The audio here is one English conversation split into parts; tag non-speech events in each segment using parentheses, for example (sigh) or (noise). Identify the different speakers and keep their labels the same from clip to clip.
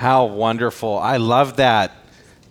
Speaker 1: How wonderful. I love that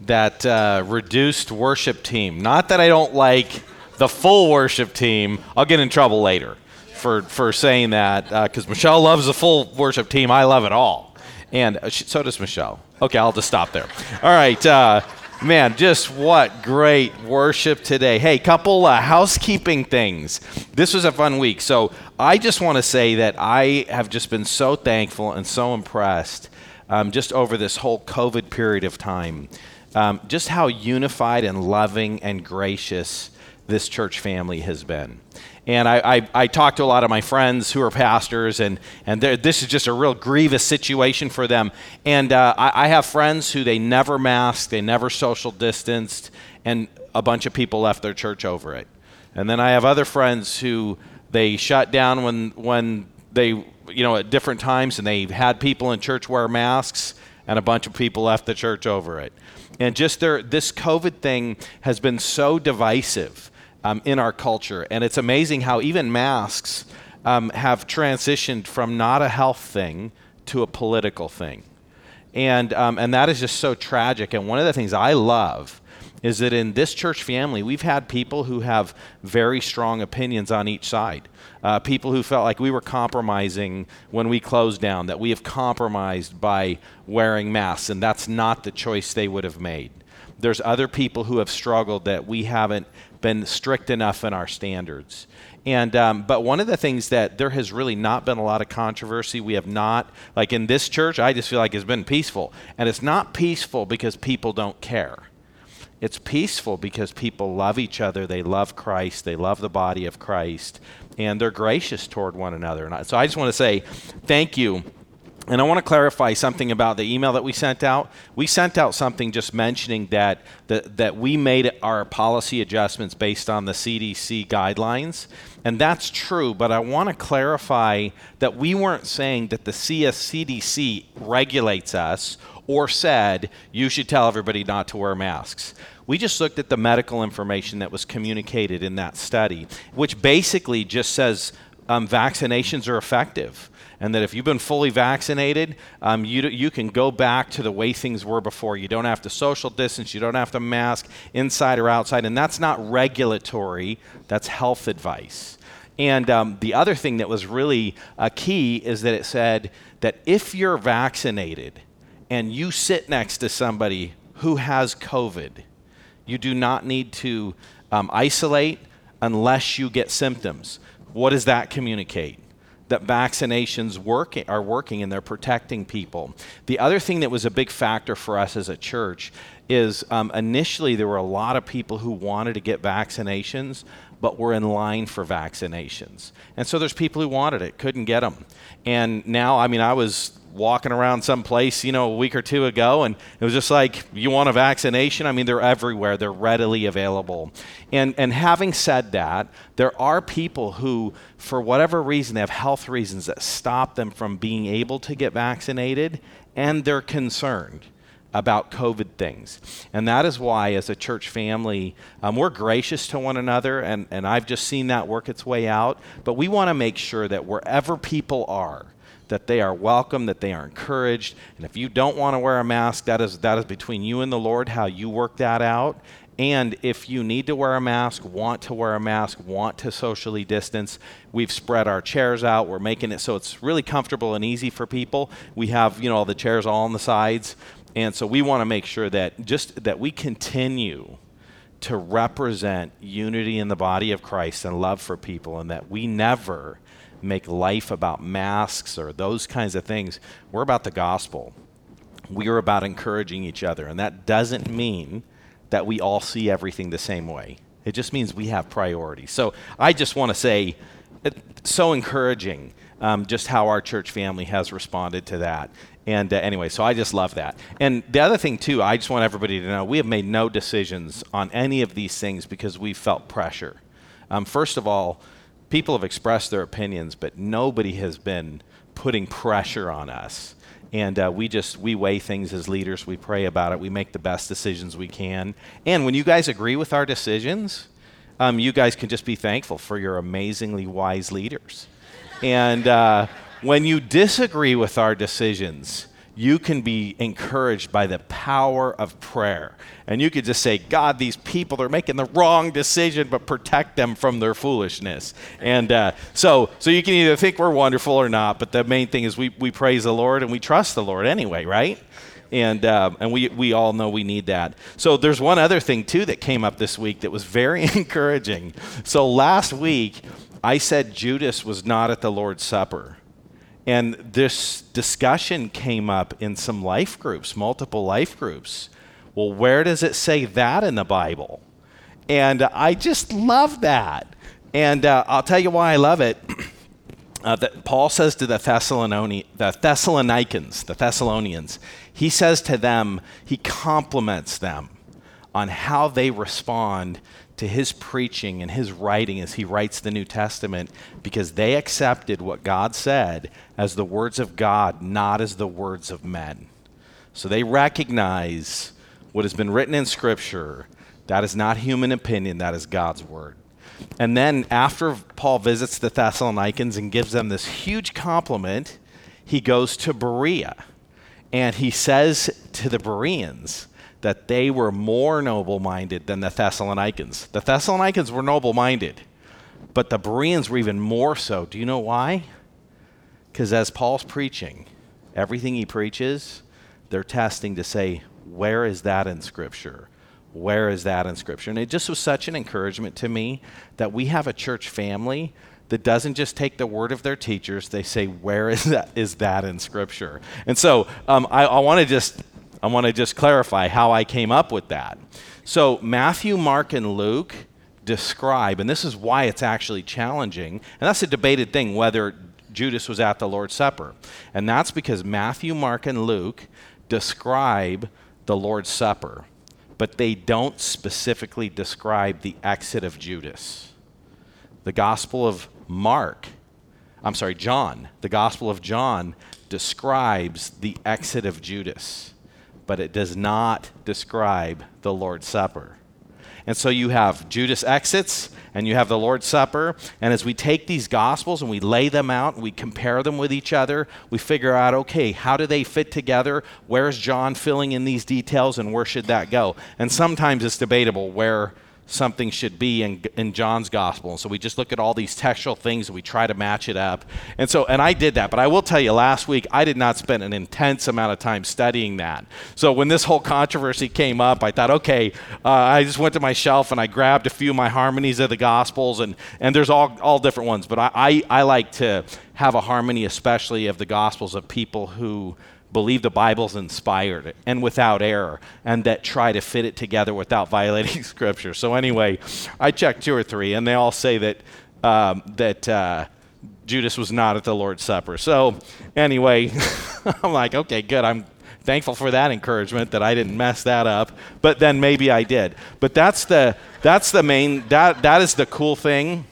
Speaker 1: that uh, reduced worship team. Not that I don't like the full worship team. I'll get in trouble later for, for saying that because uh, Michelle loves the full worship team. I love it all. And uh, so does Michelle. Okay, I'll just stop there. All right. Uh, man, just what great worship today. Hey, couple uh, housekeeping things. This was a fun week. So I just want to say that I have just been so thankful and so impressed um, just over this whole COVID period of time. Um, just how unified and loving and gracious this church family has been. And I, I, I talk to a lot of my friends who are pastors, and, and this is just a real grievous situation for them. And uh, I, I have friends who they never masked, they never social distanced, and a bunch of people left their church over it. And then I have other friends who they shut down when, when they, you know, at different times, and they had people in church wear masks, and a bunch of people left the church over it. And just their, this COVID thing has been so divisive um, in our culture. And it's amazing how even masks um, have transitioned from not a health thing to a political thing. And, um, and that is just so tragic. And one of the things I love is that in this church family, we've had people who have very strong opinions on each side. Uh, people who felt like we were compromising when we closed down, that we have compromised by wearing masks, and that's not the choice they would have made. There's other people who have struggled that we haven't been strict enough in our standards. And um, but one of the things that there has really not been a lot of controversy. We have not like in this church. I just feel like it's been peaceful, and it's not peaceful because people don't care. It's peaceful because people love each other. They love Christ. They love the body of Christ, and they're gracious toward one another. And so I just want to say thank you and I want to clarify something about the email that we sent out. We sent out something just mentioning that, that, that we made our policy adjustments based on the CDC guidelines. And that's true, but I want to clarify that we weren't saying that the CSCDC regulates us or said you should tell everybody not to wear masks. We just looked at the medical information that was communicated in that study, which basically just says um, vaccinations are effective and that if you've been fully vaccinated, um, you, you can go back to the way things were before. You don't have to social distance, you don't have to mask inside or outside, and that's not regulatory, that's health advice. And um, the other thing that was really a key is that it said that if you're vaccinated and you sit next to somebody who has COVID, you do not need to um, isolate unless you get symptoms. What does that communicate? that vaccinations work, are working and they're protecting people. The other thing that was a big factor for us as a church is um, initially there were a lot of people who wanted to get vaccinations, but were in line for vaccinations. And so there's people who wanted it, couldn't get them. And now, I mean, I was walking around some place, you know, a week or two ago, and it was just like, you want a vaccination? I mean, they're everywhere. They're readily available. And and having said that, there are people who, for whatever reason, they have health reasons that stop them from being able to get vaccinated, and they're concerned about COVID things. And that is why, as a church family, um, we're gracious to one another, and, and I've just seen that work its way out. But we want to make sure that wherever people are, that they are welcome, that they are encouraged. And if you don't want to wear a mask, that is, that is between you and the Lord, how you work that out. And if you need to wear a mask, want to wear a mask, want to socially distance, we've spread our chairs out. We're making it so it's really comfortable and easy for people. We have, you know, all the chairs all on the sides. And so we want to make sure that just that we continue to represent unity in the body of Christ and love for people and that we never make life about masks or those kinds of things. We're about the gospel. We are about encouraging each other. And that doesn't mean that we all see everything the same way. It just means we have priorities. So I just want to say, so encouraging um, just how our church family has responded to that. And uh, anyway, so I just love that. And the other thing, too, I just want everybody to know we have made no decisions on any of these things because we felt pressure. Um, first of all, people have expressed their opinions, but nobody has been putting pressure on us. And uh, we just we weigh things as leaders. We pray about it. We make the best decisions we can. And when you guys agree with our decisions, um, you guys can just be thankful for your amazingly wise leaders. And uh, when you disagree with our decisions, you can be encouraged by the power of prayer. And you could just say, God, these people are making the wrong decision, but protect them from their foolishness. And uh, so, so you can either think we're wonderful or not, but the main thing is we, we praise the Lord and we trust the Lord anyway, right? and uh, and we we all know we need that. So there's one other thing too that came up this week that was very (laughs) encouraging. So last week I said Judas was not at the Lord's Supper. And this discussion came up in some life groups, multiple life groups. Well, where does it say that in the Bible? And I just love that. And uh, I'll tell you why I love it. (clears throat) Uh, that Paul says to the, the Thessalonians, the Thessalonians, he says to them, he compliments them on how they respond to his preaching and his writing as he writes the New Testament because they accepted what God said as the words of God, not as the words of men. So they recognize what has been written in Scripture. That is not human opinion, that is God's word. And then after Paul visits the Thessalonians and gives them this huge compliment, he goes to Berea. And he says to the Bereans, that they were more noble minded than the Thessalonians. The Thessalonians were noble minded, but the Bereans were even more so. Do you know why? Because as Paul's preaching, everything he preaches, they're testing to say, where is that in Scripture? Where is that in Scripture? And it just was such an encouragement to me that we have a church family that doesn't just take the word of their teachers, they say, where is that, is that in Scripture? And so um, I, I want to just I want to just clarify how I came up with that. So, Matthew, Mark, and Luke describe, and this is why it's actually challenging, and that's a debated thing whether Judas was at the Lord's Supper. And that's because Matthew, Mark, and Luke describe the Lord's Supper, but they don't specifically describe the exit of Judas. The Gospel of Mark, I'm sorry, John, the Gospel of John describes the exit of Judas but it does not describe the Lord's Supper. And so you have Judas exits and you have the Lord's Supper. And as we take these Gospels and we lay them out and we compare them with each other, we figure out okay, how do they fit together? Where's John filling in these details and where should that go? And sometimes it's debatable where something should be in, in John's gospel. And so we just look at all these textual things and we try to match it up. And so, and I did that, but I will tell you, last week I did not spend an intense amount of time studying that. So when this whole controversy came up, I thought, okay, uh, I just went to my shelf and I grabbed a few of my harmonies of the gospels, and, and there's all, all different ones, but I, I, I like to have a harmony, especially of the gospels of people who believe the Bible's inspired and without error, and that try to fit it together without (laughs) violating Scripture. So anyway, I checked two or three, and they all say that um, that uh, Judas was not at the Lord's Supper. So anyway, (laughs) I'm like, okay, good. I'm thankful for that encouragement that I didn't mess that up. But then maybe I did. But that's the that's the main that that is the cool thing,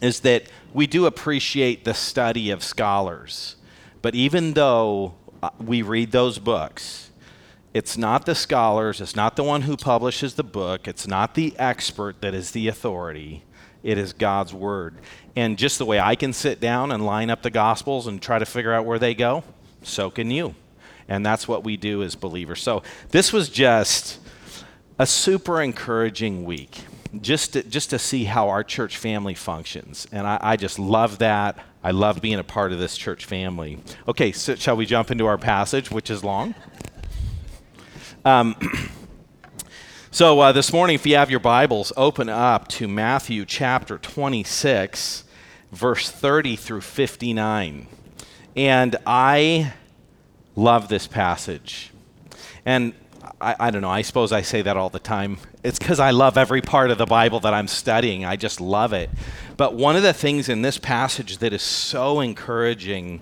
Speaker 1: is that we do appreciate the study of scholars. But even though Uh, we read those books. It's not the scholars, it's not the one who publishes the book, it's not the expert that is the authority. It is God's word. And just the way I can sit down and line up the gospels and try to figure out where they go, so can you. And that's what we do as believers. So this was just a super encouraging week just to, just to see how our church family functions. And I, I just love that. I love being a part of this church family. Okay, so shall we jump into our passage, which is long? Um, (clears throat) so uh, this morning, if you have your Bibles, open up to Matthew chapter 26, verse 30 through 59. And I love this passage. And I, I, don't know, I suppose I say that all the time. It's because I love every part of the Bible that I'm studying. I just love it. But one of the things in this passage that is so encouraging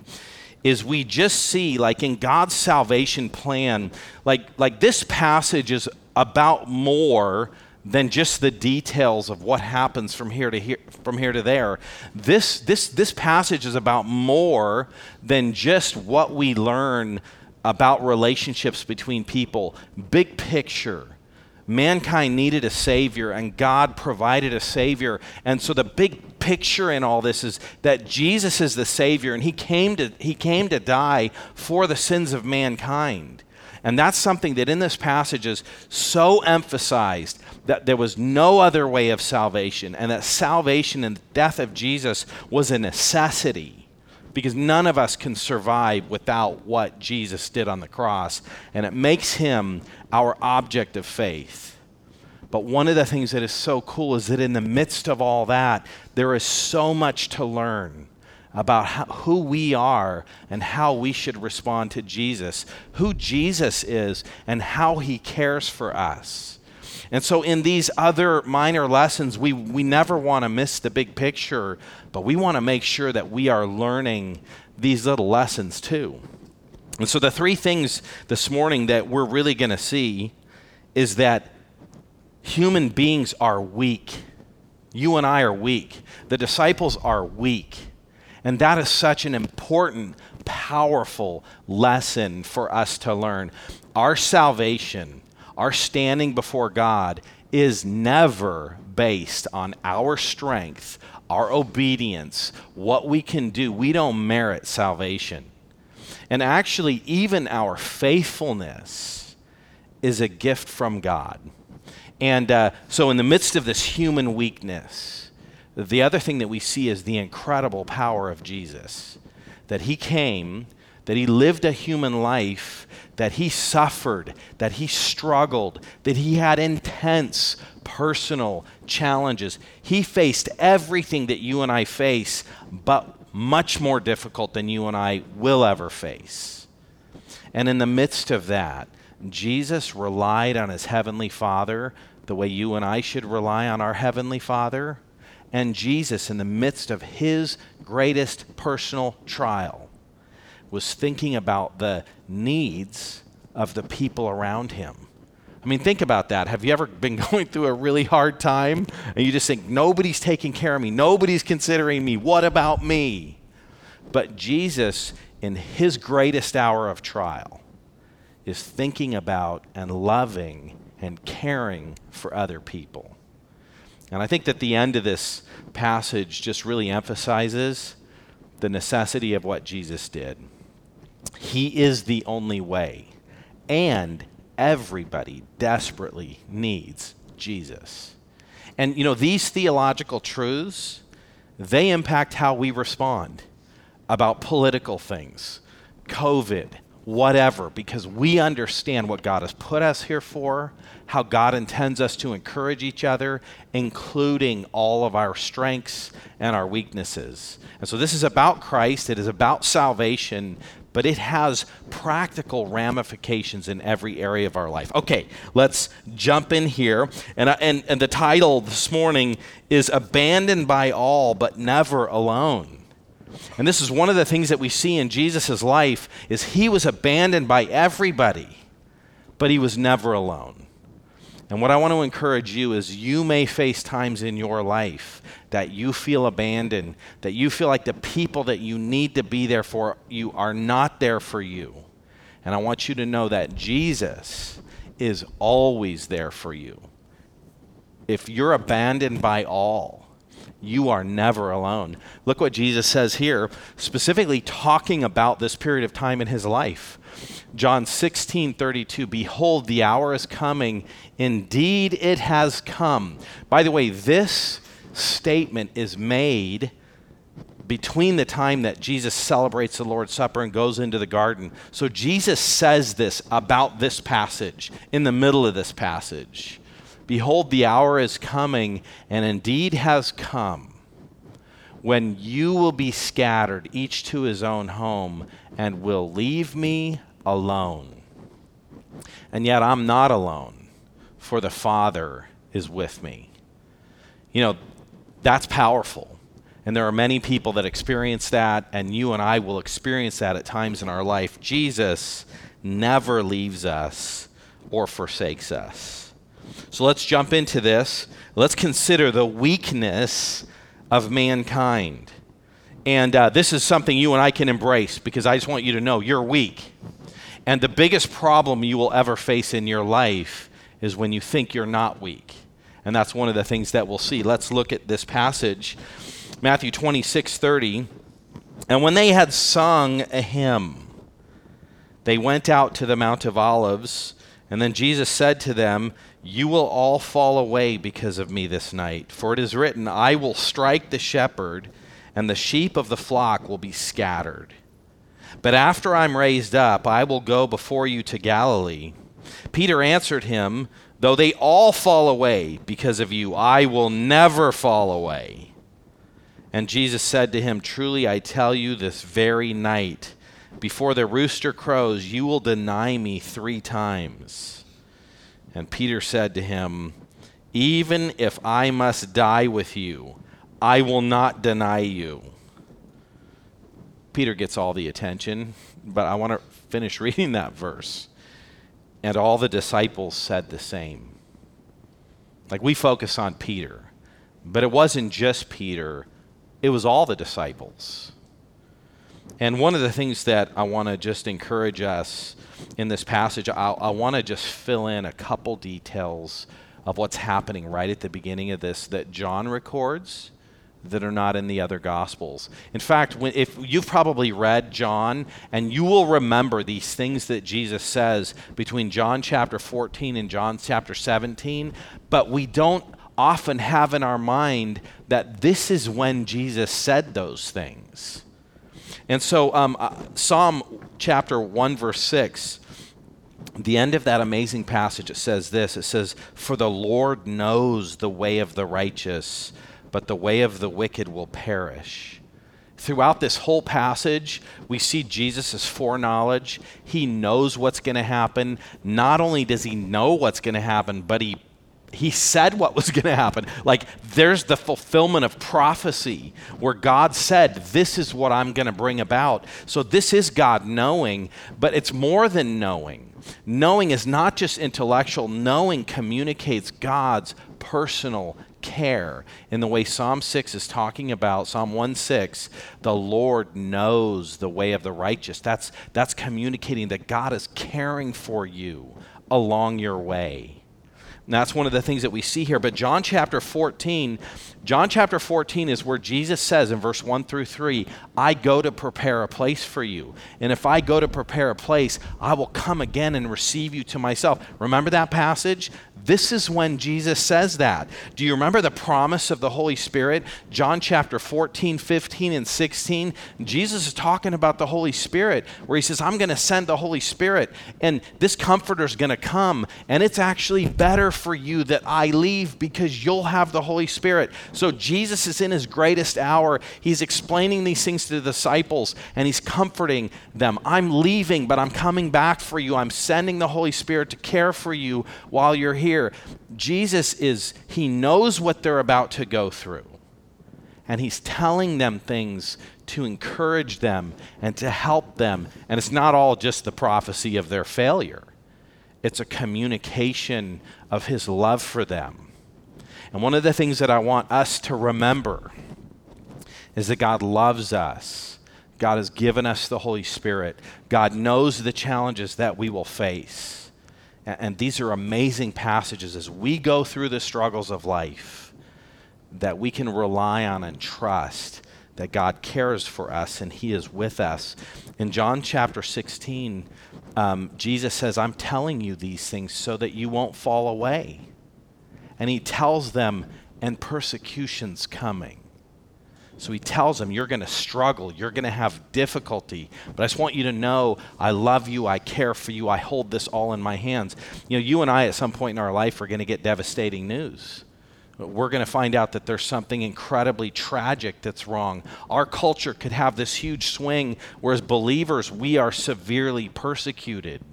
Speaker 1: is we just see, like in God's salvation plan, like, like this passage is about more than just the details of what happens from here to here from here to there this this this passage is about more than just what we learn about relationships between people. Big picture. Mankind needed a Savior, and God provided a Savior. And so, the big picture in all this is that Jesus is the Savior and he came to, he came to die for the sins of mankind. And that's something that in this passage is so emphasized that there was no other way of salvation and that salvation and the death of Jesus was a necessity because none of us can survive without what Jesus did on the cross. And it makes him our object of faith. But one of the things that is so cool is that in the midst of all that, there is so much to learn about how, who we are and how we should respond to Jesus, who Jesus is, and how he cares for us. And so, in these other minor lessons, we, we never want to miss the big picture, but we want to make sure that we are learning these little lessons too. And so, the three things this morning that we're really going to see is that human beings are weak. You and I are weak. The disciples are weak. And that is such an important, powerful lesson for us to learn. Our salvation, our standing before God, is never based on our strength, our obedience, what we can do. We don't merit salvation. And actually, even our faithfulness is a gift from God. And uh, so, in the midst of this human weakness, the other thing that we see is the incredible power of Jesus. That he came, that he lived a human life, that he suffered, that he struggled, that he had intense personal challenges. He faced everything that you and I face, but much more difficult than you and I will ever face. And in the midst of that, Jesus relied on his heavenly Father the way you and I should rely on our Heavenly Father. And Jesus, in the midst of his greatest personal trial, was thinking about the needs of the people around him. I mean, think about that. Have you ever been (laughs) going through a really hard time and you just think, nobody's taking care of me, nobody's considering me, what about me? But Jesus, in his greatest hour of trial, is thinking about and loving and caring for other people. And I think that the end of this passage just really emphasizes the necessity of what Jesus did. He is the only way, and everybody desperately needs Jesus. And you know, these theological truths, they impact how we respond about political things, COVID, whatever, because we understand what God has put us here for, how God intends us to encourage each other, including all of our strengths and our weaknesses. And so this is about Christ, it is about salvation, but it has practical ramifications in every area of our life. Okay, let's jump in here. And, and, and the title this morning is Abandoned by All, but Never Alone. And this is one of the things that we see in Jesus' life is he was abandoned by everybody, but he was never alone. And what I want to encourage you is you may face times in your life that you feel abandoned, that you feel like the people that you need to be there for you are not there for you. And I want you to know that Jesus is always there for you. If you're abandoned by all, you are never alone. Look what Jesus says here, specifically talking about this period of time in his life. John 16, 32, Behold, the hour is coming. Indeed, it has come. By the way, this statement is made between the time that Jesus celebrates the Lord's Supper and goes into the garden. So Jesus says this about this passage in the middle of this passage. Behold, the hour is coming, and indeed has come, when you will be scattered, each to his own home, and will leave me alone. And yet I'm not alone, for the Father is with me. You know, that's powerful. And there are many people that experience that, and you and I will experience that at times in our life. Jesus never leaves us or forsakes us. So let's jump into this. Let's consider the weakness of mankind. And uh, this is something you and I can embrace because I just want you to know you're weak. And the biggest problem you will ever face in your life is when you think you're not weak. And that's one of the things that we'll see. Let's look at this passage. Matthew 26 30. And when they had sung a hymn, they went out to the Mount of Olives. And then Jesus said to them, You will all fall away because of me this night. For it is written, I will strike the shepherd, and the sheep of the flock will be scattered. But after I'm raised up, I will go before you to Galilee. Peter answered him, Though they all fall away because of you, I will never fall away. And Jesus said to him, Truly I tell you, this very night, before the rooster crows, you will deny me three times. And Peter said to him, Even if I must die with you, I will not deny you. Peter gets all the attention, but I want to finish (laughs) reading that verse. And all the disciples said the same. Like we focus on Peter, but it wasn't just Peter, it was all the disciples. And one of the things that I want to just encourage us in this passage, I, I want to just fill in a couple details of what's happening right at the beginning of this that John records that are not in the other gospels. In fact, when, if you've probably read John and you will remember these things that Jesus says between John chapter 14 and John chapter 17, but we don't often have in our mind that this is when Jesus said those things. And so, um, uh, Psalm chapter 1, verse 6, the end of that amazing passage, it says this it says, For the Lord knows the way of the righteous but the way of the wicked will perish. Throughout this whole passage, we see Jesus' foreknowledge. He knows what's going to happen. Not only does he know what's going to happen, but he he said what was (laughs) going to happen. Like, there's the fulfillment of prophecy where God said, This is what I'm going to bring about. So, this is God knowing, but it's more than knowing. Knowing is not just intellectual, knowing communicates God's personal care in the way Psalm 6 is talking about, Psalm 1 6, the Lord knows the way of the righteous. That's, that's communicating that God is caring for you along your way. And that's one of the things that we see here. But John chapter 14, John chapter 14 is where Jesus says in verse 1 through 3, I go to prepare a place for you. And if I go to prepare a place, I will come again and receive you to myself. Remember that passage? This is when Jesus says that. Do you remember the promise of the Holy Spirit? John chapter 14, 15, and 16. Jesus is talking about the Holy Spirit, where he says, I'm going to send the Holy Spirit, and this comforter is going to come, and it's actually better for you that I leave because you'll have the Holy Spirit. So Jesus is in his greatest hour. He's explaining these things to the disciples, and he's comforting them. I'm leaving, but I'm coming back for you. I'm sending the Holy Spirit to care for you while you're here here, Jesus is, he knows what they're about to go through. And he's telling them things to encourage them and to help them. And it's not all just the prophecy of their failure, it's a communication of his love for them. And one of the things that I want us to remember is that God loves us. God has given us the Holy Spirit. God knows the challenges that we will face. And these are amazing passages as we go through the struggles of life that we can rely on and trust that God cares for us and He is with us. In John chapter 16, um, Jesus says, I'm telling you these things so that you won't fall away. And He tells them, and persecution's coming. So he tells them, You're going to struggle. You're going to have difficulty. But I just want you to know I love you. I care for you. I hold this all in my hands. You know, you and I, at some point in our life, are going to get devastating news. We're going to find out that there's something incredibly tragic that's wrong. Our culture could have this huge swing, whereas believers, we are severely persecuted.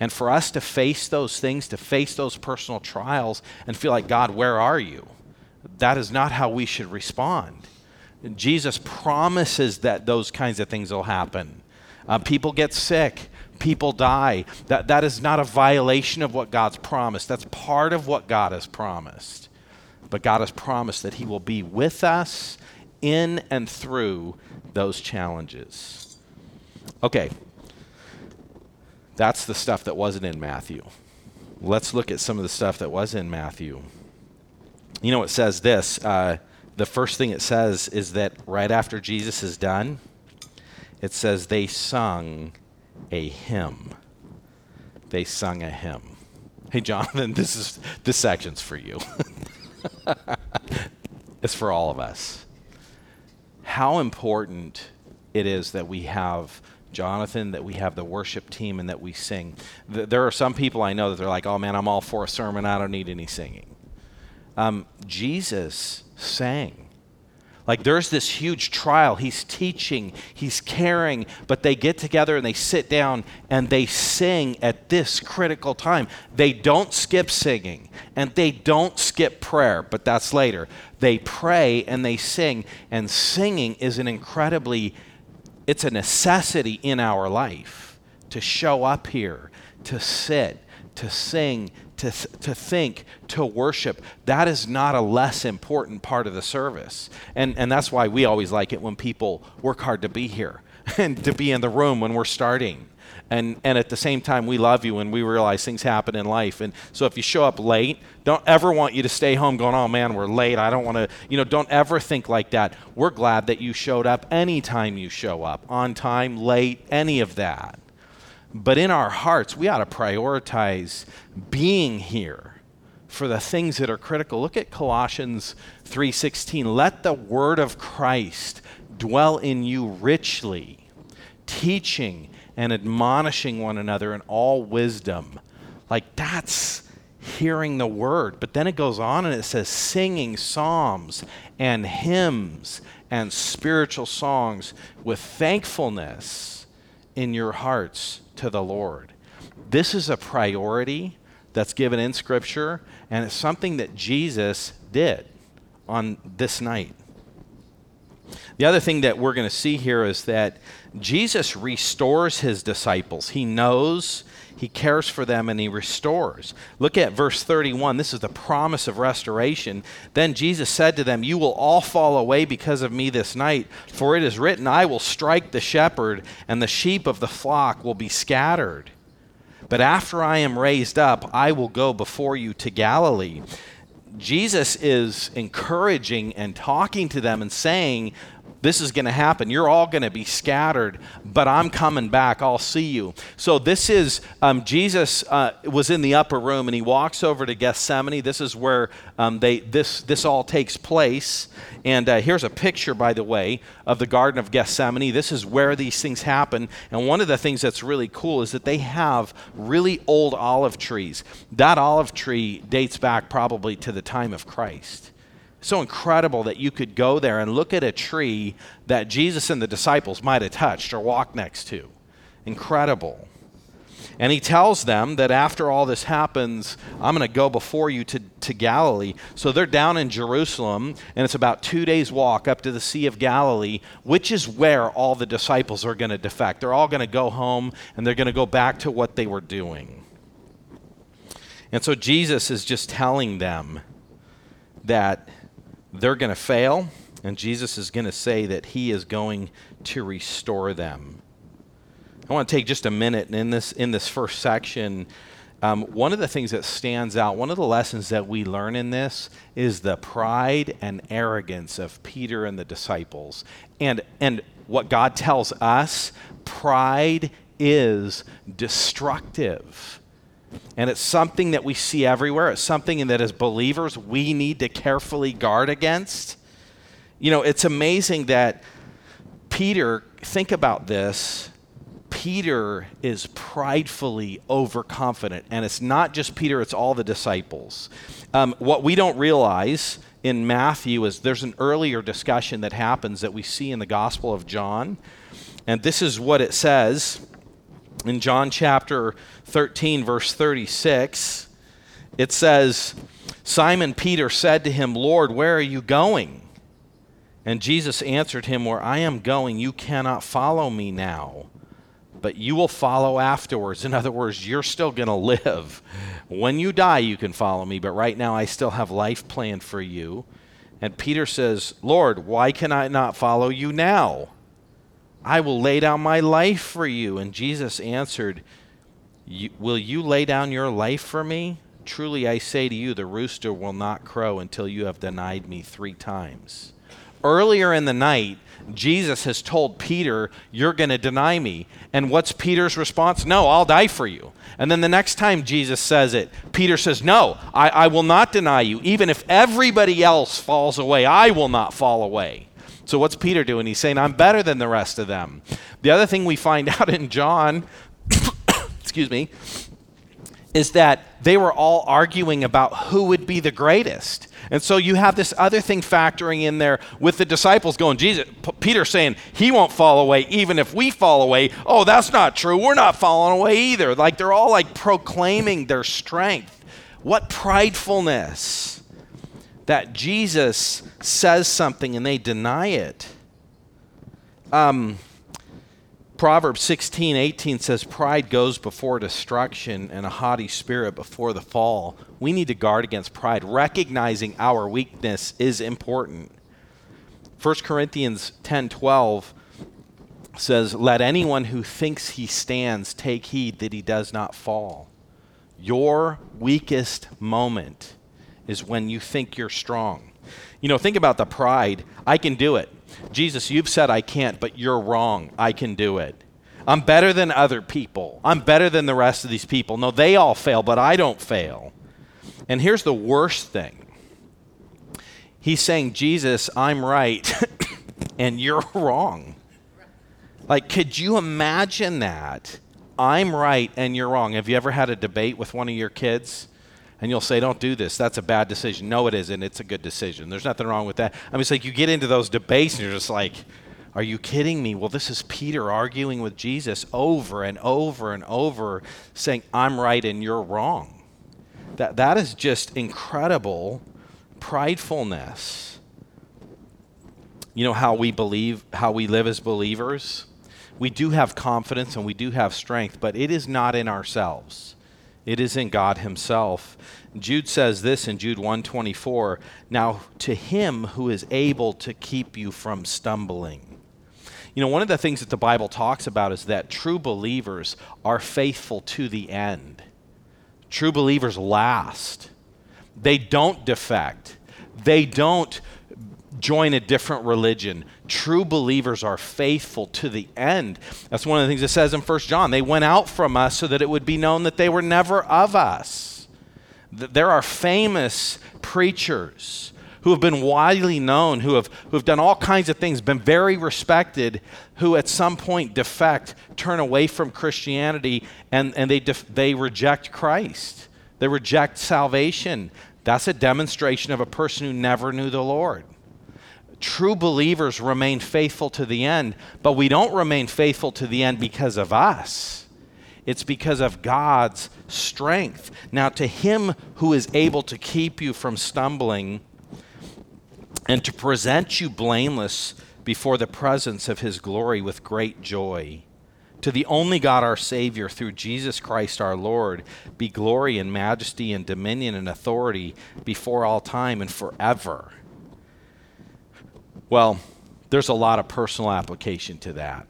Speaker 1: And for us to face those things, to face those personal trials, and feel like, God, where are you? That is not how we should respond. Jesus promises that those kinds of things will happen. Uh, people get sick, people die. That, that is not a violation of what God's promised. That's part of what God has promised. But God has promised that He will be with us in and through those challenges. Okay, that's the stuff that wasn't in Matthew. Let's look at some of the stuff that was in Matthew. You know, it says this. Uh, the first thing it says is that right after Jesus is done, it says they sung a hymn. They sung a hymn. Hey, Jonathan, this is this section's for you. (laughs) it's for all of us. How important it is that we have Jonathan, that we have the worship team, and that we sing. there are some people I know that they're like, oh man, I'm all for a sermon. I don't need any singing. Um, Jesus sang. Like there's this huge trial. He's teaching, he's caring, but they get together and they sit down and they sing at this critical time. They don't skip singing and they don't skip prayer, but that's later. They pray and they sing, and singing is an incredibly it's a necessity in our life to show up here, to sit, to sing, to, to think, to worship. That is not a less important part of the service. And, and that's why we always like it when people work hard to be here (laughs) and to be in the room when we're starting and and at the same time we love you and we realize things happen in life and so if you show up late don't ever want you to stay home going oh man we're late i don't want to you know don't ever think like that we're glad that you showed up anytime you show up on time late any of that but in our hearts we ought to prioritize being here for the things that are critical look at colossians 3.16 let the word of christ dwell in you richly teaching and admonishing one another in all wisdom. Like that's hearing the word. But then it goes on and it says singing psalms and hymns and spiritual songs with thankfulness in your hearts to the Lord. This is a priority that's given in Scripture, and it's something that Jesus did on this night. The other thing that we're going to see here is that Jesus restores his disciples. He knows, he cares for them, and he restores. Look at verse 31. This is the promise of restoration. Then Jesus said to them, You will all fall away because of me this night, for it is written, I will strike the shepherd, and the sheep of the flock will be scattered. But after I am raised up, I will go before you to Galilee. Jesus is encouraging and talking to them and saying, this is going to happen. You're all going to be scattered, but I'm coming back. I'll see you. So, this is um, Jesus uh, was in the upper room and he walks over to Gethsemane. This is where um, they, this, this all takes place. And uh, here's a picture, by the way, of the Garden of Gethsemane. This is where these things happen. And one of the things that's really cool is that they have really old olive trees. That olive tree dates back probably to the time of Christ so incredible that you could go there and look at a tree that Jesus and the disciples might have touched or walked next to. Incredible. And he tells them that after all this happens, I'm going to go before you to, to Galilee. So they're down in Jerusalem, and it's about two days' walk up to the Sea of Galilee, which is where all the disciples are going to defect. They're all going to go home, and they're going to go back to what they were doing. And so Jesus is just telling them that they're going to fail, and Jesus is going to say that he is going to restore them. I want to take just a minute in this in this first section. Um, one of the things that stands out, one of the lessons that we learn in this is the pride and arrogance of Peter and the disciples. And, and what God tells us, pride is destructive. And it's something that we see everywhere. It's something that as believers we need to carefully guard against. You know, it's amazing that Peter, think about this. Peter is pridefully overconfident. And it's not just Peter, it's all the disciples. Um, what we don't realize in Matthew is there's an earlier discussion that happens that we see in the Gospel of John. And this is what it says in John chapter 13, verse 36, it says, Simon Peter said to him, Lord, where are you going? And Jesus answered him, Where I am going, you cannot follow me now, but you will follow afterwards. In other words, you're still going to live. When you die, you can follow me, but right now I still have life planned for you. And Peter says, Lord, why can I not follow you now? I will lay down my life for you. And Jesus answered, Will you lay down your life for me? Truly I say to you, the rooster will not crow until you have denied me three times. Earlier in the night, Jesus has told Peter, You're going to deny me. And what's Peter's response? No, I'll die for you. And then the next time Jesus says it, Peter says, No, I, I will not deny you. Even if everybody else falls away, I will not fall away. So what's Peter doing? He's saying, I'm better than the rest of them. The other thing we find (laughs) out in John, excuse me, is that they were all arguing about who would be the greatest. And so you have this other thing factoring in there with the disciples going, Jesus, P- Peter saying, he won't fall away even if we fall away. Oh, that's not true. We're not falling away either. Like they're all like proclaiming their strength. What pridefulness that Jesus says something and they deny it. Um, Proverbs 16, 18 says, Pride goes before destruction and a haughty spirit before the fall. We need to guard against pride. Recognizing our weakness is important. 1 Corinthians 10, 12 says, Let anyone who thinks he stands take heed that he does not fall. Your weakest moment is when you think you're strong. You know, think about the pride. I can do it. Jesus, you've said I can't, but you're wrong. I can do it. I'm better than other people. I'm better than the rest of these people. No, they all fail, but I don't fail. And here's the worst thing He's saying, Jesus, I'm right, (coughs) and you're (laughs) wrong. Like, could you imagine that? I'm right and you're wrong. Have you ever had a debate with one of your kids? And you'll say, "Don't do this. That's a bad decision." No, it isn't. It's a good decision. There's nothing wrong with that. I mean, it's like you get into those debates and you're just like, "Are you kidding me?" Well, this is Peter arguing with Jesus over and over and over, saying, "I'm right and you're wrong." That that is just incredible pridefulness. You know how we believe, how we live as believers. We do have confidence and we do have strength, but it is not in ourselves. It is in God himself. Jude says this in Jude 124, now to him who is able to keep you from stumbling. You know, one of the things that the Bible talks about is that true believers are faithful to the end. True believers last. They don't defect. They don't join a different religion. True believers are faithful to the end. That's one of the things it says in 1 John. They went out from us so that it would be known that they were never of us. There are famous preachers who have been widely known, who have, who have done all kinds of things, been very respected, who at some point defect, turn away from Christianity, and, and they, def, they reject Christ. They reject salvation. That's a demonstration of a person who never knew the Lord true believers remain faithful to the end, but we don't remain faithful to the end because of us. It's because of God's strength. Now, to him who is able to keep you from stumbling and to present you blameless before the presence of his glory with great joy. To the only God our Savior, through Jesus Christ our Lord, be glory and majesty and dominion and authority before all time and forever. Well, there's a lot of personal application to that.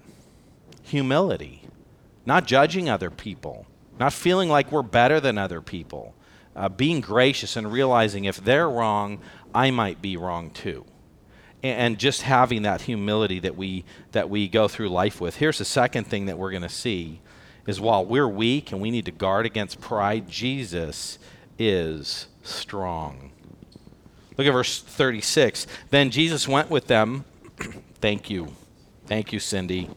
Speaker 1: Humility, not judging other people, not feeling like we're better than other people, uh, being gracious and realizing if they're wrong, I might be wrong too. And, and just having that humility that we, that we go through life with. Here's the second thing that we're going to see is while we're weak and we need to guard against pride, Jesus is strong. Look at verse 36. Then Jesus went with them. (clears throat) Thank you. Thank you, Cindy.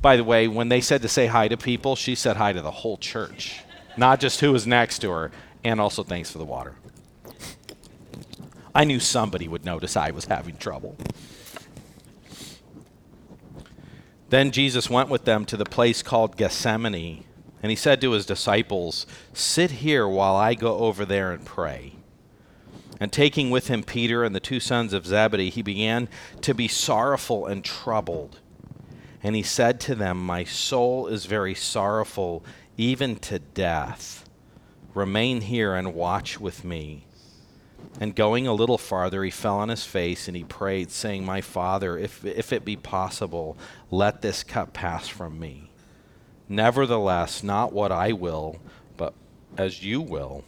Speaker 1: By the way, when they said to say hi to people, she said hi to the whole church, not just who was next to her, and also thanks for the water. I knew somebody would notice I was having trouble. Then Jesus went with them to the place called Gethsemane, and he said to his disciples, Sit here while I go over there and pray. And taking with him Peter and the two sons of Zebedee, he began to be sorrowful and troubled. And he said to them, My soul is very sorrowful, even to death. Remain here and watch with me. And going a little farther, he fell on his face and he prayed, saying, My Father, if, if it be possible, let this cup pass from me. Nevertheless, not what I will, but as you will.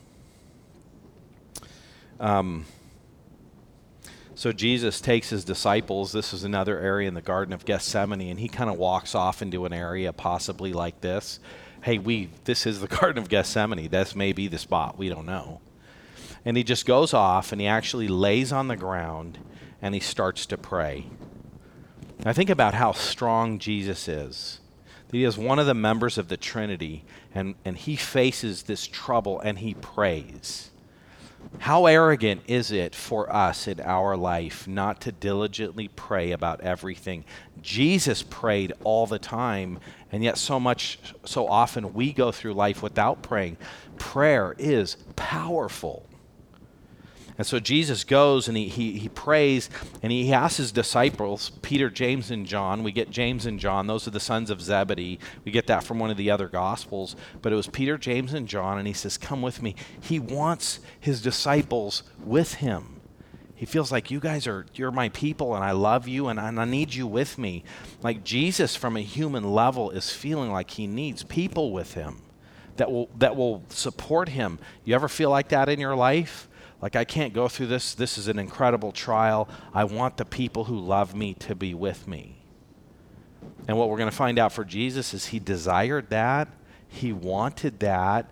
Speaker 1: Um, so Jesus takes his disciples. This is another area in the Garden of Gethsemane, and he kind of walks off into an area possibly like this. Hey, we this is the (laughs) Garden of Gethsemane. This may be the spot. We don't know. And he just goes off and he actually lays on the ground and he starts to pray. Now think about how strong Jesus is. He is one of the members of the Trinity, and, and he faces this trouble and he prays. How arrogant is it for us in our life not to diligently pray about everything? Jesus prayed all the time, and yet so much, so often we go through life without praying. Prayer is powerful. And so Jesus goes and he, he, he prays and he asks his disciples, Peter, James, and John. We get James and John. Those are the sons of Zebedee. We get that from one of the other gospels. But it was Peter, James, and John. And he says, Come with me. He wants his disciples with him. He feels like you guys are, you're my people and I love you and, and I need you with me. Like Jesus, from a human level, is feeling like he needs people with him that will, that will support him. You ever feel like that in your life? Like, I can't go through this. This is an incredible trial. I want the people who love me to be with me. And what we're going to find out for Jesus is he desired that, he wanted that,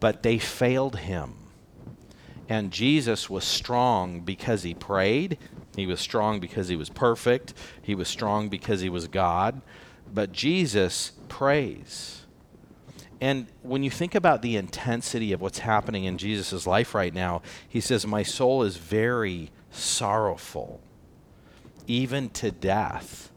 Speaker 1: but they failed him. And Jesus was strong because he prayed. He was strong because he was perfect. He was strong because he was God. But Jesus prays. And when you think about the intensity of what's happening in Jesus' life right now, he says, My soul is very sorrowful, even to death.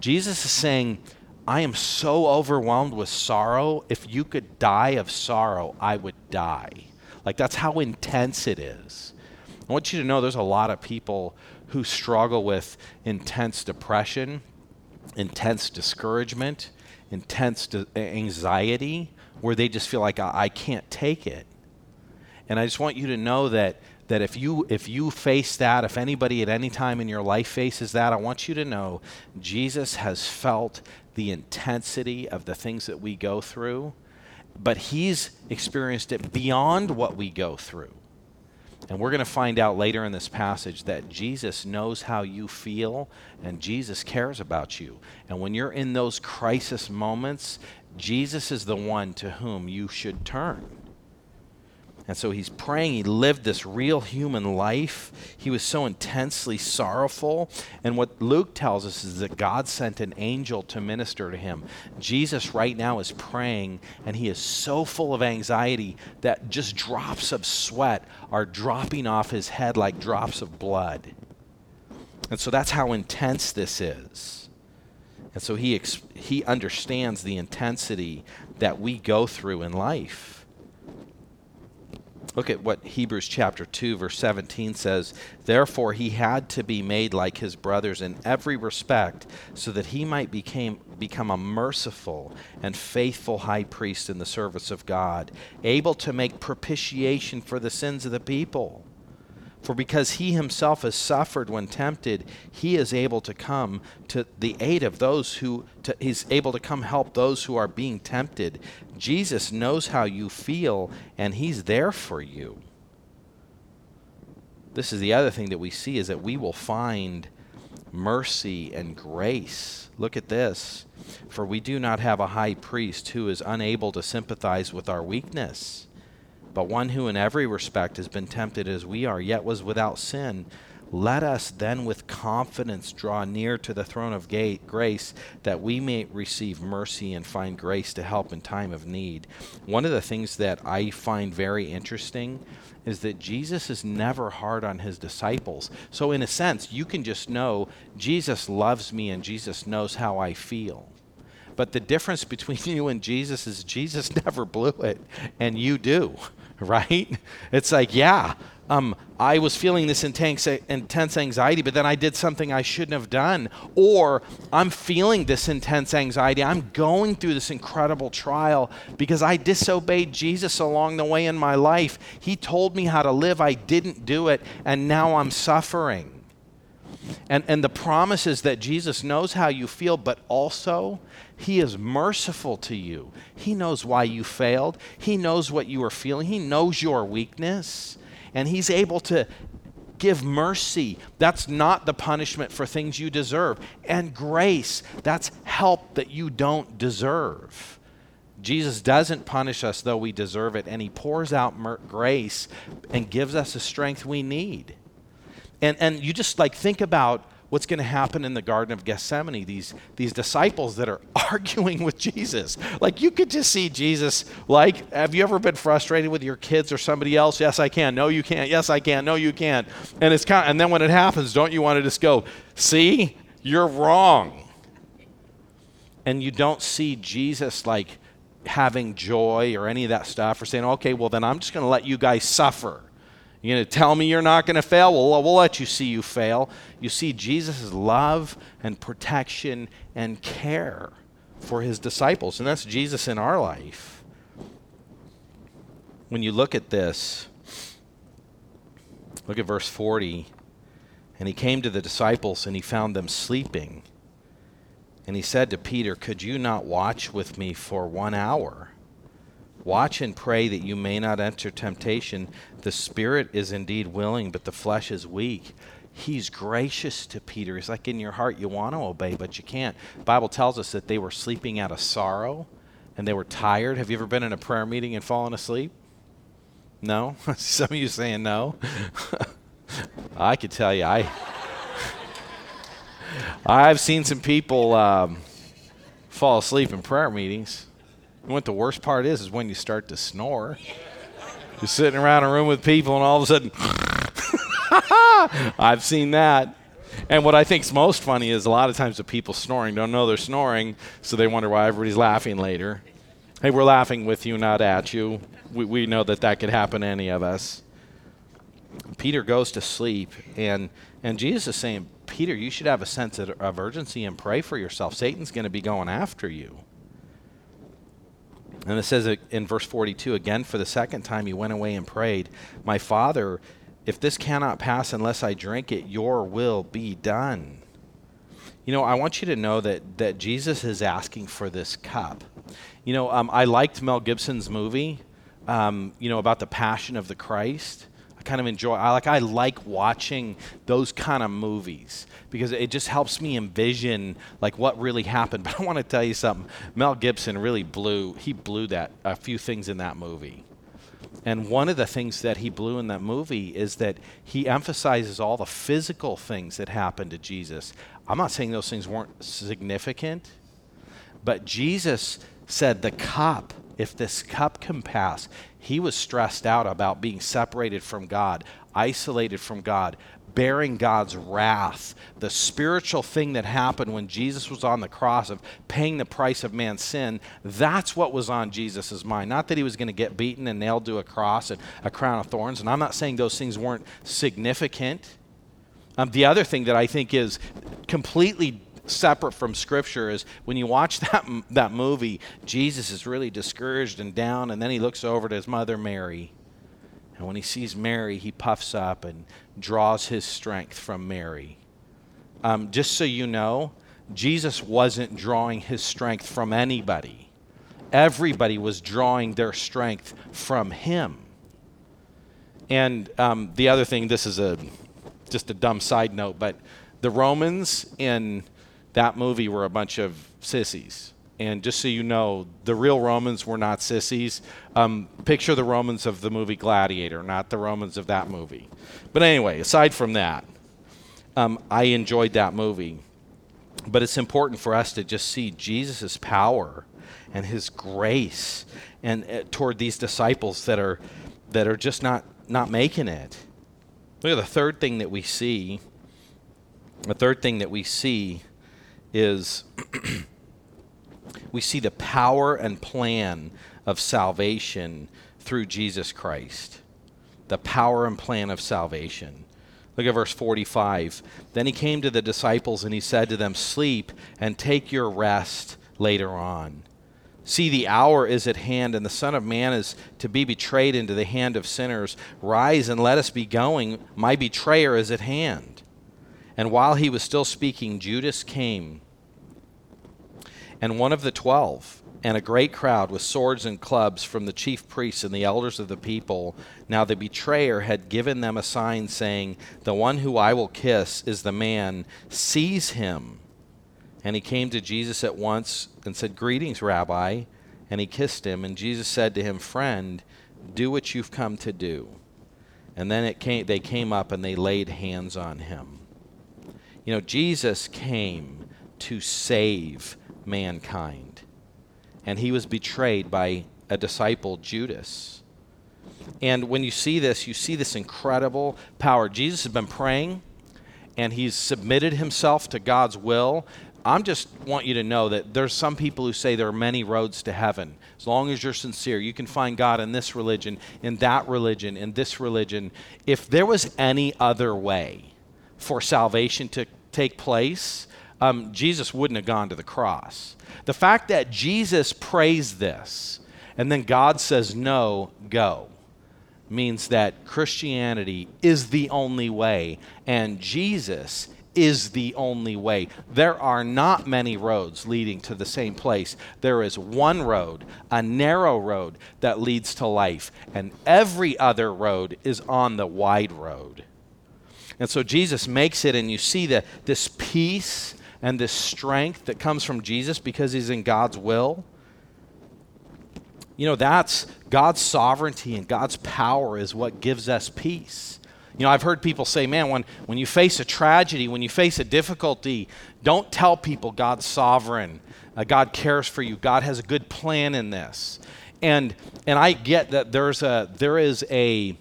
Speaker 1: Jesus is saying, I am so overwhelmed with sorrow. If you could die of sorrow, I would die. Like, that's how intense it is. I want you to know there's a lot of people who struggle with intense depression, intense discouragement, intense anxiety where they just feel like I, can't take it. And I just want you to know that that if you if you face that if anybody at any time in your life faces that i want you to know jesus has felt the intensity of the things that we go through but he's experienced it beyond what we go through and we're going to find out later in this passage that Jesus knows how you feel and Jesus cares about you. And when you're in those crisis moments, Jesus is the one to whom you should turn. And so he's praying. He lived this real human life. He was so intensely sorrowful. And what Luke tells us is that God sent an angel to minister to him. Jesus, right now, is praying, and he is so full of anxiety that just drops of sweat are dropping off his head like drops of blood. And so that's how intense this is. And so he, ex- he understands the intensity that we go through in life. Look at what Hebrews chapter 2 verse 17 says, "Therefore he had to be made like his brothers in every respect, so that he might became, become a merciful and faithful high priest in the service of God, able to make propitiation for the sins of the people." For because he himself has suffered when tempted, he is able to come to the aid of those who, to, he's able to come help those who are being tempted. Jesus knows how you feel, and he's there for you. This is the other thing that we see is that we will find mercy and grace. Look at this. For we do not have a high priest who is unable to sympathize with our weakness but one who in every respect has been tempted as we are, yet was without sin. Let us then with confidence draw near to the throne of grace that we may receive mercy and find grace to help in time of need. One of the things that I find very interesting is that Jesus is never hard on his disciples. So, in a sense, you can just know Jesus loves me and Jesus knows how I feel. But the difference (laughs) between you and Jesus is Jesus (laughs) never blew it, and you do. (laughs) right? It's like, yeah, um, I was feeling this intense, intense anxiety, but then I did something I shouldn't have done. Or I'm feeling this intense anxiety. I'm going through this incredible trial because I disobeyed Jesus along the way in my life. He told me how to live, I didn't do it, and now I'm suffering. And, and the promise is that Jesus knows how you feel, but also He is merciful to you. He knows why you failed, He knows what you are feeling, He knows your weakness, and He's able to give mercy. That's not the punishment for things you deserve. And grace, that's help that you don't deserve. Jesus doesn't punish us though we deserve it, and He pours out mer- grace and gives us the strength we need. And, and you just like think about what's going to happen in the Garden of Gethsemane. These, these disciples that are (laughs) arguing with Jesus. Like you could just see Jesus, like, have you ever been frustrated with your kids or somebody else? Yes, I can. No, you can't. Yes, I can. No, you can't. And it's kind of, and then when it happens, don't you want to just go, see, you're wrong. And you don't see Jesus like having joy or any of that stuff or saying, okay, well, then I'm just going to let you guys suffer. You're going to tell me you're not going to fail? Well, we'll let you see you fail. You see Jesus' love and protection and care for his disciples. And that's Jesus in our life. When you look at this, look at verse 40. And he came to the disciples and he found them sleeping. And he said to Peter, Could you not watch with me for one hour? Watch and pray that you may not enter temptation. The spirit is indeed willing, but the flesh is weak. He's gracious to Peter. He's like in your heart, you want to obey, but you can't. The Bible tells us that they were sleeping out of sorrow and they were tired. Have you ever been in a prayer meeting and fallen asleep? No? (laughs) Some of you saying no. (laughs) I could tell you, I. (laughs) I've seen some people um, fall asleep in prayer meetings. And what the worst part is, is when you start to snore. You're sitting around a room with people, and all of a sudden, (laughs) I've seen that. And what I think is most funny is a lot of times the people snoring don't know they're snoring, so they wonder why everybody's laughing later. Hey, we're laughing with you, not at you. We, we know that that could happen to any of us. Peter goes to sleep, and, and Jesus is saying, Peter, you should have a sense of, of urgency and pray for yourself. Satan's going to be going after you. And it says in verse 42 again, for the second time, he went away and prayed, My Father, if this cannot pass unless I drink it, your will be done. You know, I want you to know that, that Jesus is asking for this cup. You know, um, I liked Mel Gibson's movie, um, you know, about the passion of the Christ kind of enjoy. I like I like watching those kind of movies because it just helps me envision like what really happened. (laughs) But I want to tell you something. Mel Gibson really blew. He blew that a few things in that movie. And one of the things that he blew in that movie is that he emphasizes all the physical things that happened to Jesus. I'm not saying those things weren't significant, but Jesus said the cup if this cup can pass, he was stressed out about being separated from God, isolated from God, bearing God's wrath. The spiritual thing that happened when Jesus was on the cross of paying the price of man's sin, that's what was on Jesus' mind. Not that he was going to get beaten and nailed to a cross and a crown of thorns. And I'm not saying those things weren't significant. Um, the other thing that I think is completely separate from Scripture is when you watch (laughs) that, that movie, Jesus is really discouraged and down, and then he looks over to his mother, Mary. And when he sees Mary, he puffs up and draws his strength from Mary. Um, just so you know, Jesus wasn't drawing his strength from anybody. Everybody was drawing their strength from him. And um, the other thing, this is a just a dumb side note, but the Romans in that movie were a bunch of sissies. And just so you know, the real Romans were not sissies. Um, picture the Romans of the movie Gladiator, not the Romans of that movie. But anyway, aside from that, um, I enjoyed that movie. But it's important for us to just see Jesus' power and his grace and uh, toward these disciples that are that are just not not making it. Look at the third thing that we see. The third thing that we see is we see the power and plan of salvation through Jesus Christ. The power and plan of salvation. Look at verse 45. Then he came to the disciples and he said to them, Sleep and take your rest later on. See, the hour is at hand, and the Son of Man is to be betrayed into the hand of sinners. Rise and let us be going. My betrayer is at hand. And while he was still speaking, Judas came, and one of the twelve, and a great crowd with swords and clubs from the chief priests and the elders of the people. Now the betrayer had given them a sign, saying, The one who I will kiss is the man, seize him. And he came to Jesus at once and said, Greetings, Rabbi. And he kissed him. And Jesus said to him, Friend, do what you've come to do. And then it came, they came up and they laid hands on him. You know, Jesus came to save mankind. And he was betrayed by a disciple, Judas. And when you see this, you see this incredible power. Jesus has been praying and he's submitted himself to God's will. I'm just want you to know that there's some people who say there are many roads to heaven. As long as you're sincere, you can find God in this religion, in that religion, in this religion. If there was any other way for salvation to take place, um, Jesus wouldn't have gone to the cross. The fact that Jesus prays this and then God says, no, go, means that Christianity is the only way and Jesus is the only way. There are not many roads leading to the same place. There is one road, a narrow road that leads to life, and every other road is on the wide road. And so Jesus makes it, and you see the, this peace and this strength that comes from Jesus because he's in God's will. You know, that's God's sovereignty and God's power is what gives us peace. You know, I've heard people say, man, when, when you face a tragedy, when you face a difficulty, don't tell people God's sovereign. Uh, God cares for you. God has a good plan in this. And, and I get that there's a, there is a,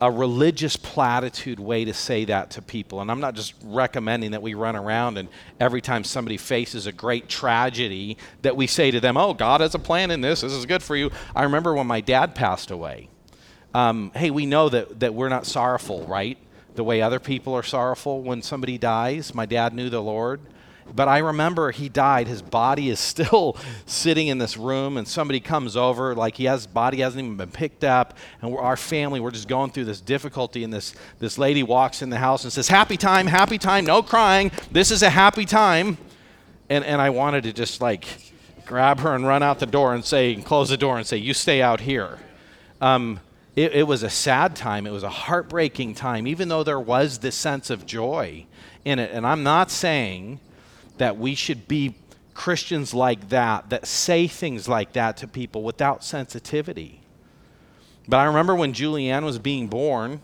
Speaker 1: a religious platitude way to say that to people. And I'm not just recommending that we run around and every time somebody faces a great tragedy that we say to them, oh, God has a plan in this. This is good for you. I remember when my dad passed away. Um, hey, we know that, that we're not sorrowful, right? The way other people are sorrowful when somebody dies. My dad knew the Lord. But I remember he died. His body is still (laughs) sitting in this room, and somebody comes over, like he has body hasn't even been picked up, and our family we're just going through this difficulty. And this this lady walks in the house and says, "Happy time, happy time, no crying. This is a happy time." And and I wanted to just like grab her and run out the door and say, and close the door and say, "You stay out here." Um, it, it was a sad time. It was a heartbreaking time, even though there was this sense of joy in it. And I'm not saying that we should be Christians like that, that say things like that to people without sensitivity. But I remember when Julianne was being born,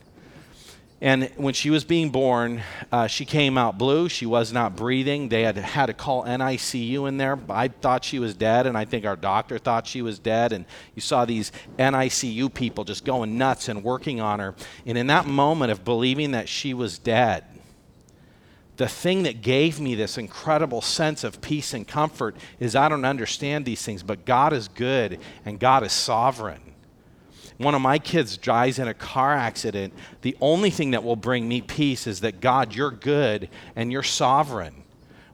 Speaker 1: and when she was being born, uh, she came out blue. She was not breathing. They had had to call NICU in there. I thought she was dead, and I think our doctor thought she was dead. And you saw these NICU people just going nuts and working on her. And in that moment of believing that she was dead, the thing that gave me this incredible sense of peace and comfort is I don't understand these things, but God is good and God is sovereign. One of my kids dies in a car accident. The only thing that will bring me peace is that God, you're good and you're sovereign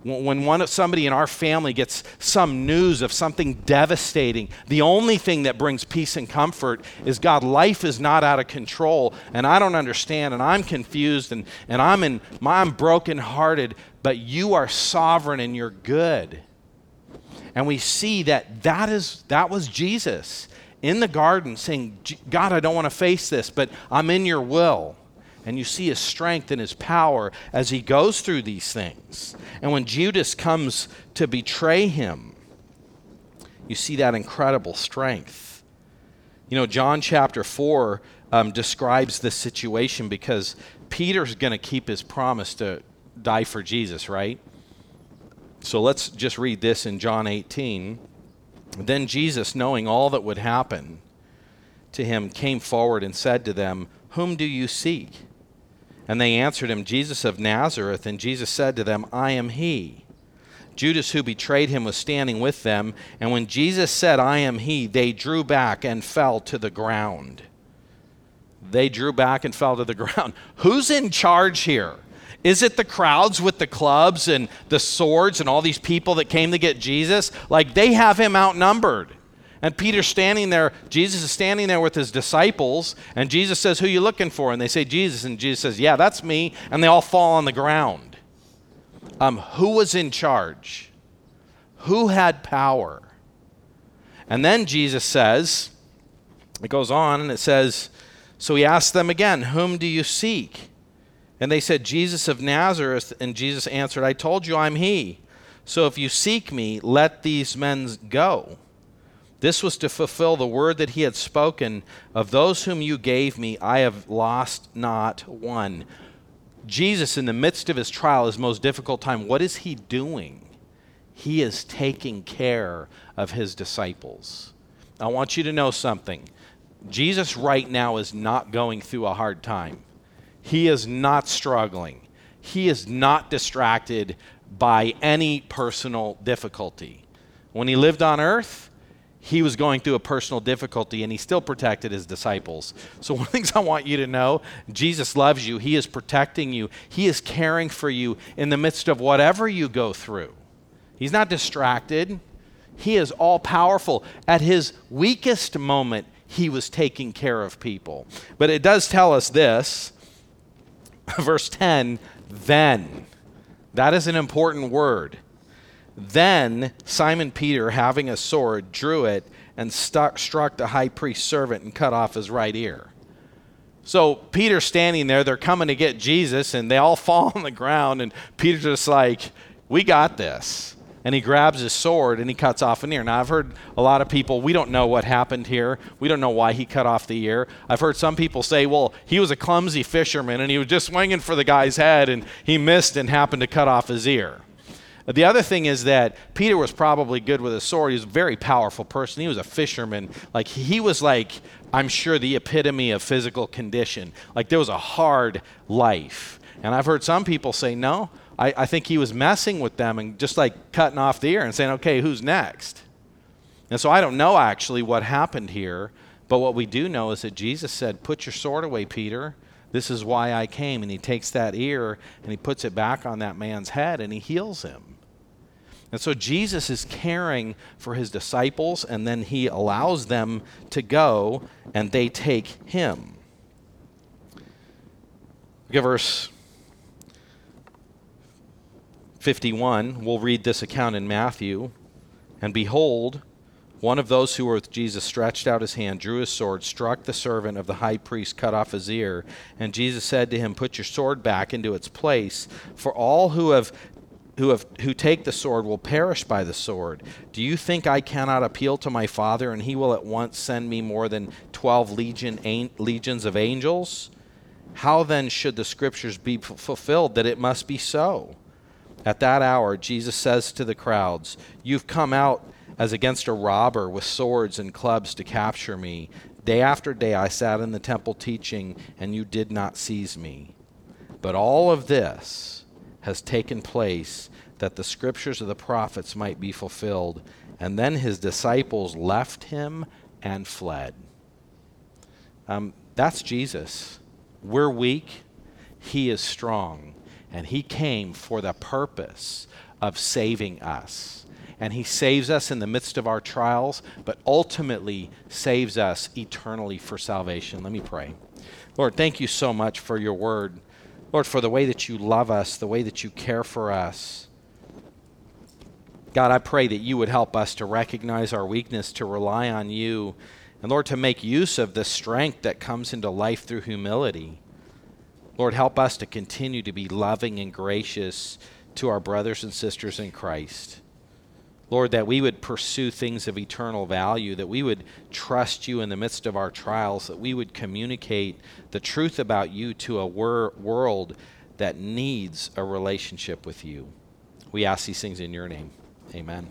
Speaker 1: when one somebody in our family gets some news of something devastating, the only thing that brings peace and comfort is God, life is not out of control, and I don't understand, and I'm confused, and, and I'm in I'm brokenhearted, but you are sovereign and you're good. And we see that that is that was Jesus in the garden saying, God, I don't want to face this, but I'm in your will and you see his strength and his power as he goes through these things. And when Judas comes to betray him, you see that incredible strength. You know, John chapter 4 um, describes this situation because Peter's going to keep his promise to die for Jesus, right? So let's just read this in John 18. Then Jesus, knowing all that would happen to him, came forward and said to them, Whom do you seek? And they answered him, Jesus of Nazareth. And Jesus said to them, I am he. Judas, who betrayed him, was standing with them. And when Jesus said, I am he, they drew back and fell to the ground. They drew back and fell to the (laughs) ground. Who's in charge here? Is it the crowds with the clubs and the swords and all these people that came to get Jesus? Like they have him outnumbered. And Peter's standing there, Jesus is standing there with his disciples, and Jesus says, Who are you looking for? And they say, Jesus. And Jesus says, Yeah, that's me. And they all fall on the ground. Um, who was in charge? Who had power? And then Jesus says, it goes on and it says, So he asked them again, Whom do you seek? And they said, Jesus of Nazareth. And Jesus answered, I told you I'm he. So if you seek me, let these men go. This was to fulfill the word that he had spoken of those whom you gave me, I have lost not one. Jesus, in the midst of his trial, his most difficult time, what is he doing? He is taking care of his disciples. I want you to know something. Jesus, right now, is not going through a hard time. He is not struggling. He is not distracted by any personal difficulty. When he lived on earth, he was going through a personal difficulty and he still protected his disciples. So, one of the things I want you to know Jesus loves you. He is protecting you, He is caring for you in the midst of whatever you go through. He's not distracted, He is all powerful. At His weakest moment, He was taking care of people. But it does tell us this (laughs) verse 10 then. That is an important word. Then Simon Peter, having a sword, drew it and stuck, struck the high priest's servant and cut off his right ear. So Peter's standing there, they're coming to get Jesus, and they all (laughs) fall on the ground, and Peter's just like, We got this. And he grabs his sword and he cuts off an ear. Now, I've heard a lot of people, we don't know what happened here. We don't know why he cut off the ear. I've heard some people say, well, he was a clumsy fisherman and he was just swinging for the guy's head and he missed and happened to cut off his ear. The other thing is that Peter was probably good with a sword. He was a very powerful person. He was a fisherman. Like he was like, I'm sure the epitome of physical condition. Like there was a hard life. And I've heard some people say, no, I, I think he was messing with them and just like cutting off the ear and saying, okay, who's next? And so I don't know actually what happened here, but what we do know is that Jesus said, Put your sword away, Peter. This is why I came. And he takes that ear and he puts it back on that man's head and he heals him. And so Jesus is caring for his disciples, and then he allows them to go, and they take him. Look at verse 51. We'll read this account in Matthew. And behold, one of those who were with Jesus stretched out his hand, drew his sword, struck the servant of the high priest, cut off his ear. And Jesus said to him, Put your sword back into its place, for all who have who, have, who take the sword will perish by the sword. Do you think I cannot appeal to my Father, and he will at once send me more than twelve legion, an, legions of angels? How then should the scriptures be f- fulfilled that it must be so? At that hour, Jesus says to the crowds, You've come out as against a robber with swords and clubs to capture me. Day after day I sat in the temple teaching, and you did not seize me. But all of this, has taken place that the scriptures of the prophets might be fulfilled. And then his disciples left him and fled. Um, that's Jesus. We're weak, he is strong. And he came for the purpose of saving us. And he saves us in the midst of our trials, but ultimately saves us eternally for salvation. Let me pray. Lord, thank you so much for your word. Lord, for the way that you love us, the way that you care for us. God, I pray that you would help us to recognize our weakness, to rely on you, and Lord, to make use of the strength that comes into life through humility. Lord, help us to continue to be loving and gracious to our brothers and sisters in Christ. Lord, that we would pursue things of eternal value, that we would trust you in the midst of our trials, that we would communicate the truth about you to a wor- world that needs a relationship with you. We ask these things in your name. Amen.